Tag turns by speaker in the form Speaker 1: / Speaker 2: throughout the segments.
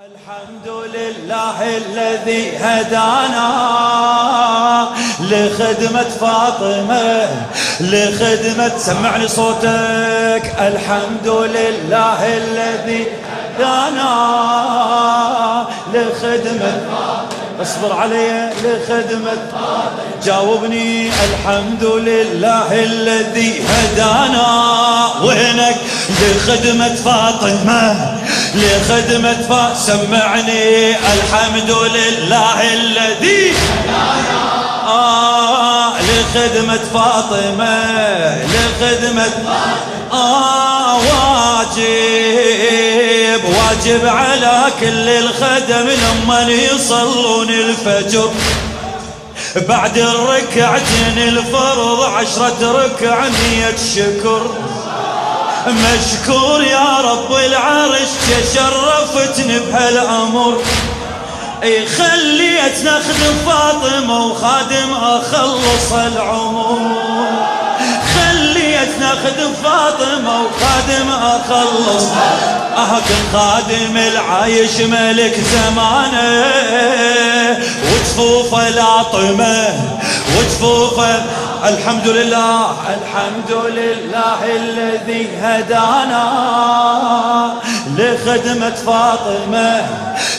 Speaker 1: الحمد لله الذي هدانا لخدمة فاطمة لخدمة سمعني صوتك. الحمد لله الذي هدانا لخدمة اصبر علي لخدمة جاوبني. الحمد لله الذي هدانا وينك لخدمة فاطمة. لخدمة فاطمة سمعني. الحمد لله الذي آه لخدمة فاطمة لخدمة آه واجب. واجب على كل الخدم لما يصلون الفجر. بعد الركعتين الفرض عشرة ركع نية شكر. مشكور يا رب العرش تشرفتني بهالأمر إي خليت نخدم فاطمة وخادم أخلص العمر. خليت نخدم فاطمة وخادم أخلص. اهكن خادم العايش ملك زمانه. وجفوفه لاطمه وجفوفه الحمد لله الحمد لله الذي هدانا لخدمة فاطمة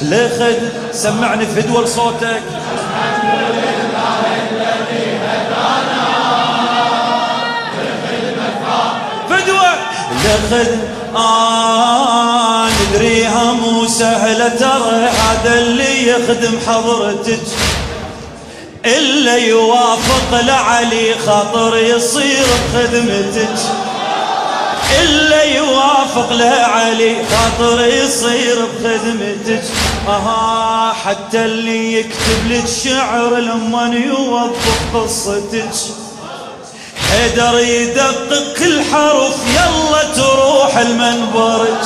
Speaker 1: لخد سمعني فدوى صوتك الحمد لله الذي هدانا لخدمة فدوى لخد آه ندريها مو سهلة ترى هذا اللي يخدم حضرتك. إلا يوافق لعلي خاطر يصير بخدمتك إلا يوافق لعلي خاطر يصير بخدمتك. أها حتى اللي يكتب لك شعر لما يوظف قصتك. حيدر يدقق كل حرف يلا تروح المنبرج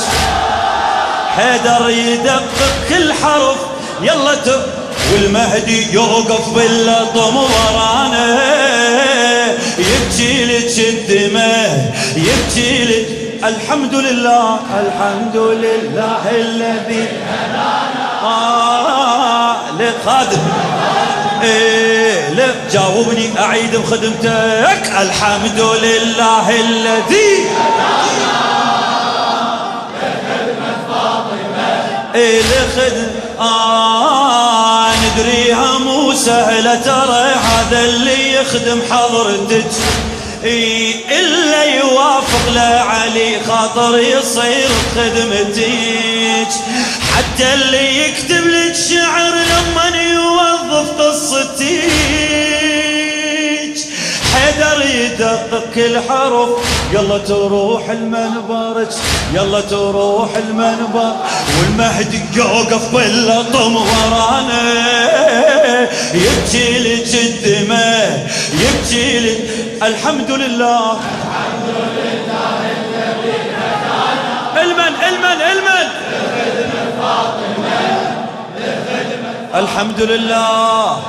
Speaker 1: حيدر يدقق كل حرف يلا تروح والمهدي يوقف باللطم ورانا يبكي لك الدماء يبكي لك الحمد لله الحمد لله الذي هدانا آه لقادم. إيه لا جاوبني أعيد بخدمتك الحمد لله الذي هدانا لخدمة فاطمة إيه لخدمة آه. ندريها مو سهلة ترى هذا اللي يخدم حضرتك إي إلا يوافق لعلي خاطر يصير بخدمتك حتى اللي يكتب لك شعر لما يوظف قصتك حيدر يدقق كل حرف يلا تروح المنبر يلا تروح المنبر. والمهدي يوقف باللطم ورانا يبكي لك الدماء يبكي لك الحمد لله. الحمد لله هدانا المن المن المن. الحمد لله.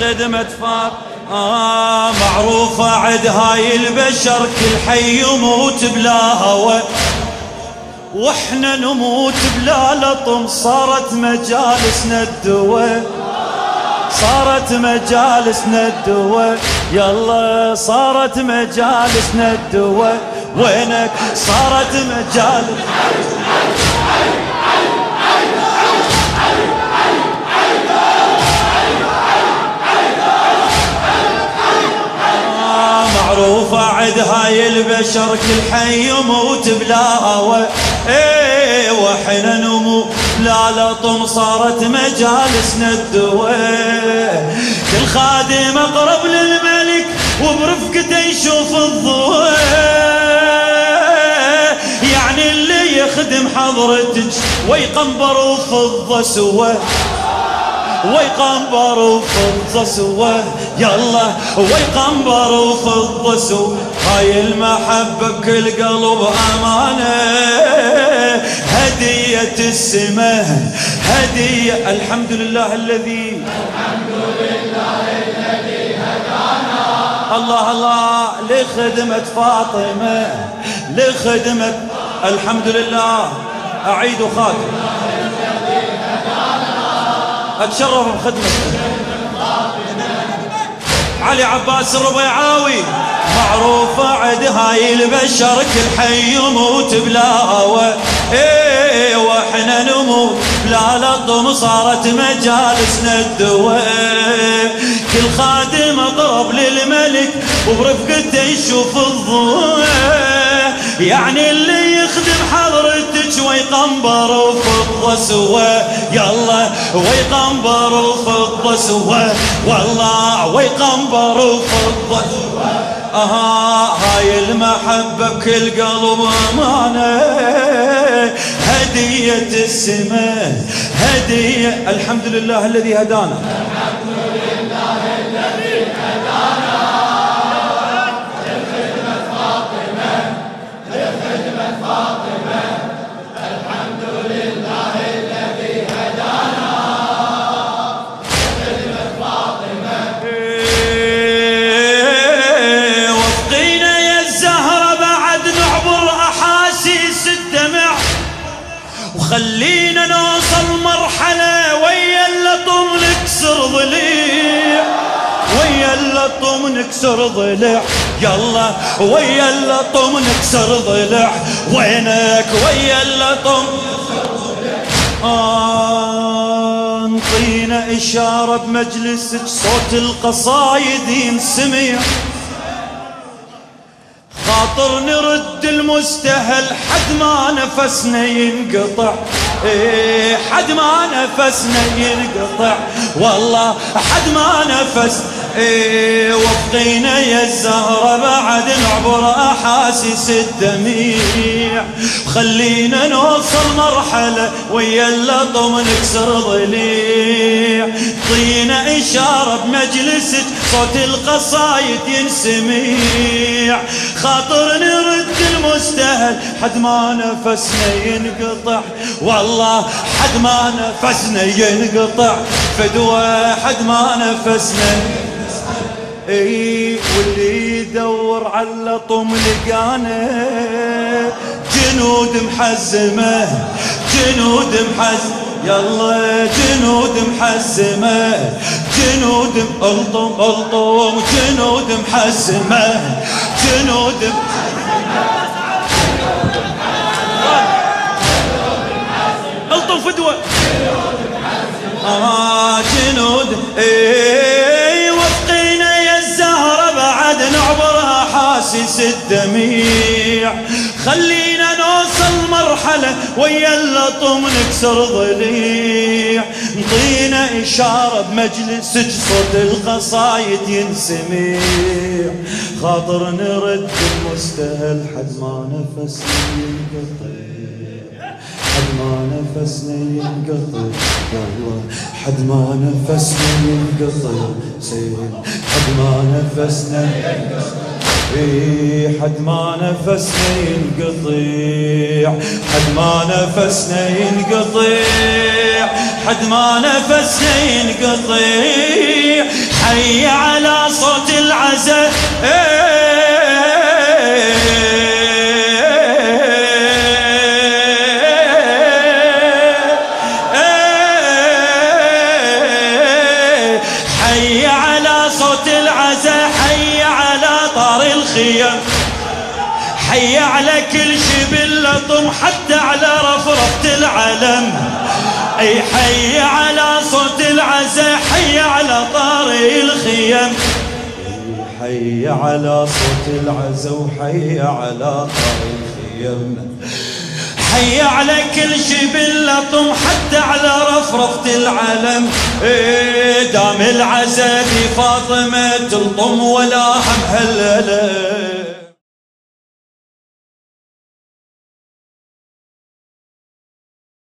Speaker 1: لخدمة فاطمة آه معروفة عد هاي البشر كل حي يموت بلا هوى. وإحنا نموت بلا لطم صارت مجالسنا الدواء صارت مجالسنا الدواء يلا صارت مجالسنا الدواء وينك؟ صارت مجالس معروفة عد هاي البشر كل حي يموت بلا هوى. إيه وحنا نمو. لا لطم صارت مجالسنا الدواء كل خادم أقرب للملك وبرفقته يشوف الضوء. يعني اللي يخدم حضرتك ويقنبر وفضة سوا ويقنبر وفضة سوا يلا ويقنبر وفضة سوا هاي المحبة بكل قلب أمانة هدية السماء هدية الحمد لله الذي الحمد لله الذي هدانا الله الله لخدمة فاطمة لخدمة الحمد لله أعيد خاتم أتشرف بخدمته علي عباس الربيعاوي. معروفة عد هاي البشر كل حي يموت بلاوة إيه وإحنا نموت بلا لطم صارت مجالسنا الدواء كل خادم اقرب للملك وبرفقته يشوف الضوء يعني اللي يخدم حضرتك ويقنبر وفضة سوا يلا ويقنبر وفضة سوا والله ويقنبر سوا آه هاي المحبة بكل قلب أمانة هدية السماء هدية الحمد لله الذي هدانا. نكسر ضلع. يلا ويا اللطم نكسر ضلع. وينك ويا اللطم انطينا إشارة بمجلسك صوت القصايد ينسمع. خاطر نرد المستهل حد ما نفسنا ينقطع. إيه حد ما نفسنا ينقطع. والله حد ما نفس إيه وفقينا يا الزهرة بعد نعبر أحاسيس الدميع. خلينا نوصل مرحلة ويا اللطم نكسر ضليع. طينا إشارة بمجلسك صوت القصايد ينسميع. خاطر نرد المستهل حد ما نفسنا ينقطع. والله حد ما نفسنا ينقطع. فدوى حد ما نفسنا إي واللي يدور على اللطم لقانا جنود محزمة جنود محزمه يلا جنود محزمة. جنود ألطم ألطم جنود محزمة. جنود ألطم فدوة. آه جنود إيه الدميع خلينا نوصل مرحلة ويا اللطم نكسر ضليع. نطينا إشارة بمجلسك صوت القصايد ينسمع خاطر نرد المستهل حد ما نفسنا ينقطع. حد ما نفسنا ينقطع. والله حد ما نفسنا ينقطع. سيد حد ما نفسنا ينقطع. حد ما نفسنا ينقطع حد ما نفسنا ينقطع حد ما نفسنا ينقطع حي على صوت العزاء. الخيام حي على كل شي باللطم حتى على رفرفة العلم. أي حي على صوت العزاء حي على طار الخيام حي على صوت العزا وحي على طار الخيام حي على كل شي باللطم حتى على رفرفة العلم. إيه دام العزا في فاطمة تلطم ولا هم هلله